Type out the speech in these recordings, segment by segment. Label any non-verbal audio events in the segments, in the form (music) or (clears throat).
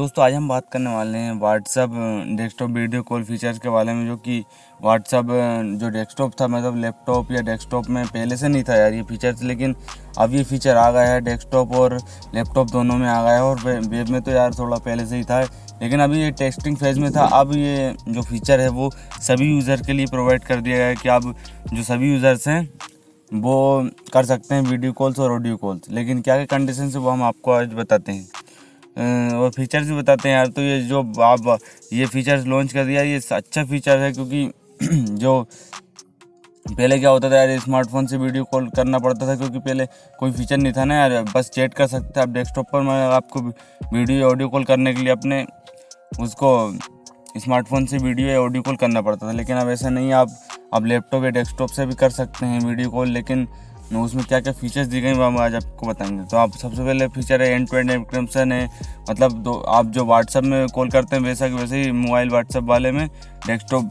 दोस्तों, आज हम बात करने वाले हैं WhatsApp desktop video call features के बारे में, जो कि व्हाट्सअप जो डेस्कटॉप था मतलब लैपटॉप या डेस्कटॉप में पहले से नहीं था यार ये फीचर्स लेकिन अब ये फीचर आ गया है डेस्कटॉप और लैपटॉप दोनों में आ गया है, और वेब में तो यार थोड़ा पहले से ही था, लेकिन अभी ये टेस्टिंग फ़ेज़ में था, अब ये जो फीचर है वो सभी यूज़र के लिए प्रोवाइड कर दिया गया है कि अब जो सभी यूज़र्स हैं, वो कर सकते हैं वीडियो कॉल्स और ऑडियो कॉल्स लेकिन क्या क्या कंडीशन है वो हम आपको आज बताते हैं। और फीचर्स भी बताते हैं यार। तो ये जो आप, ये फीचर्स लॉन्च कर दिया ये अच्छा फीचर है क्योंकि (clears throat) जो पहले क्या होता था यार स्मार्टफ़ोन से वीडियो कॉल करना पड़ता था क्योंकि पहले कोई फीचर नहीं था ना यार। बस चैट कर सकते थे आप डेस्कटॉप पर, मैं आपको वीडियो ऑडियो कॉल करने के लिए अपने उसको स्मार्टफ़ोन से वीडियो या ऑडियो कॉल करना पड़ता था। लेकिन अब ऐसा नहीं आप अब लैपटॉप या डेस्कटॉप से भी कर सकते हैं वीडियो कॉल लेकिन उसमें क्या क्या फीचर्स दी गई वो हम आज आपको बताएँगे। तो आप सबसे पहले फीचर है एंड टू एंड एनक्रिप्शन है। मतलब दो, आप जो व्हाट्सअप में कॉल करते हैं, वैसा वैसे ही मोबाइल व्हाट्सअप वाले में डेस्कटॉप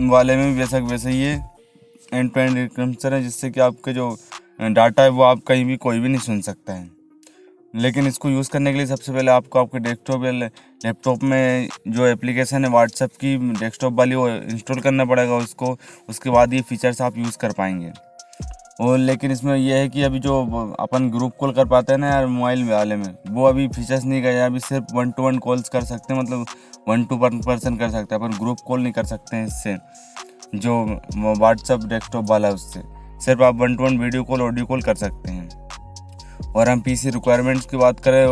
वाले में भी वैसा वैसे ही ये एंड टू एंड एनक्रिप्शन है, जिससे कि आपके जो डाटा है, वो आप कहीं भी कोई भी नहीं सुन सकता है। लेकिन इसको यूज़ करने के लिए सबसे पहले आपको आपके डेस्कटॉप या लैपटॉप में जो एप्लीकेशन है व्हाट्सएप की डेस्कटॉप वाली वो इंस्टॉल करना पड़ेगा उसको। उसके बाद ये फीचर्स आप यूज़ कर पाएँगे। और लेकिन इसमें यह है कि अभी जो अपन ग्रुप कॉल कर पाते हैं ना यार मोबाइल वाले में, वो अभी फीचर्स नहीं गए अभी सिर्फ़ वन टू वन कॉल्स कर सकते हैं मतलब वन टू वन पर्सन कर सकते हैं। अपन ग्रुप कॉल नहीं कर सकते हैं इससे, जो व्हाट्सअप डेस्कटॉप वाला उससे। सिर्फ़ आप one to one video call audio call कर सकते हैं। और हम पीसी रिक्वायरमेंट्स की बात करें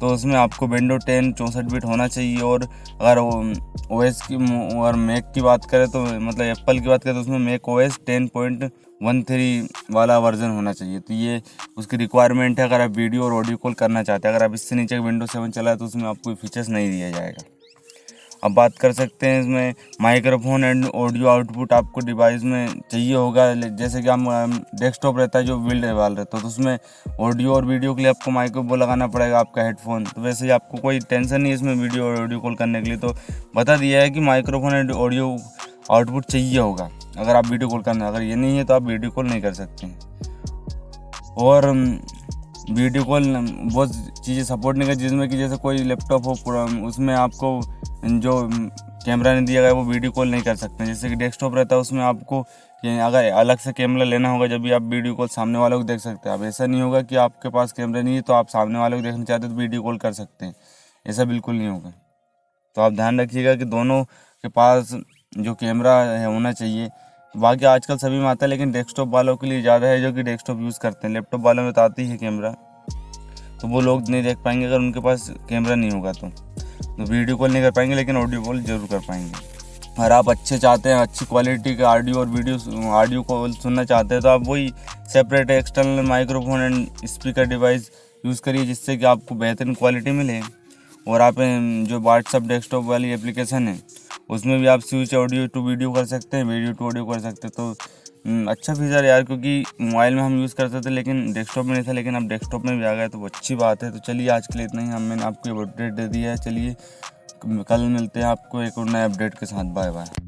तो उसमें आपको विंडो टेन चौंसठ बिट होना चाहिए और अगर ओ एस की और मैक की बात करें तो मतलब एप्पल की बात करें तो उसमें Mac O S ten point one three वाला वर्जन होना चाहिए। तो ये उसकी रिक्वायरमेंट है अगर आप वीडियो और ऑडियो कॉल करना चाहते हैं। अगर आप इससे नीचे विंडो सेवन चलाए तो उसमें आपको फीचर्स नहीं दिया जाएगा। अब बात कर सकते हैं इसमें। माइक्रोफोन एंड ऑडियो आउटपुट आपको डिवाइस में चाहिए होगा। जैसे कि हम डेस्कटॉप रहता है, जो बिल्ड वाल रहता है तो उसमें ऑडियो और वीडियो के लिए आपको माइक्रो लगाना पड़ेगा आपका हेडफोन। तो वैसे ही आपको कोई टेंशन नहीं है इसमें वीडियो और ऑडियो कॉल करने के लिए। तो बता दिया है कि माइक्रोफोन एंड ऑडियो आउटपुट चाहिए होगा, अगर आप वीडियो कॉल करना, अगर ये नहीं है तो आप वीडियो कॉल नहीं कर सकते और वीडियो कॉल बहुत चीज़ें सपोर्ट नहीं कर जिसमें कि जैसे कोई लैपटॉप हो उसमें आपको जो कैमरा नहीं दिया गया, वो वीडियो कॉल नहीं कर सकते। जैसे कि डेस्कटॉप रहता है, उसमें आपको अगर अलग से कैमरा लेना होगा, जब भी आप वीडियो कॉल सामने वालों को देख सकते हैं। अब ऐसा नहीं होगा कि आपके पास कैमरा नहीं है तो आप सामने वालों को देखना चाहते हैं तो वीडियो कॉल कर सकते हैं। ऐसा बिल्कुल नहीं होगा। तो आप ध्यान रखिएगा कि दोनों के पास जो कैमरा है, होना चाहिए। बाकी आजकल सभी में आता है, लेकिन डेस्कटॉप वालों के लिए ज़्यादा है, जो कि डेस्कटॉप यूज़ करते हैं। लैपटॉप वालों में तो आती है कैमरा। तो वो लोग नहीं देख पाएँगे, अगर उनके पास कैमरा नहीं होगा तो। तो वीडियो कॉल नहीं कर पाएँगे, लेकिन ऑडियो कॉल ज़रूर कर पाएँगे। अगर आप अच्छे चाहते हैं, अच्छी क्वालिटी के ऑडियो और वीडियो ऑडियो कॉल सुनना चाहते हैं तो आप वही separate external microphone and speaker device use करिए, जिससे कि आपको बेहतरीन क्वालिटी मिले। और आप जो व्हाट्सअप डेस्कटॉप वाली एप्लीकेशन है, उसमें भी आप स्विच ऑडियो टू वीडियो कर सकते हैं वीडियो टू ऑडियो कर सकते हैं तो अच्छा फीचर यार, क्योंकि मोबाइल में हम यूज़ करते थे, लेकिन डेस्कटॉप में नहीं था, लेकिन अब डेस्कटॉप में भी आ गया तो अच्छी बात है। तो चलिए, आज के लिए इतना ही। हम मैंने आपको अपडेट दे दिया है। चलिए, कल मिलते हैं आपको एक और नए अपडेट के साथ। Bye bye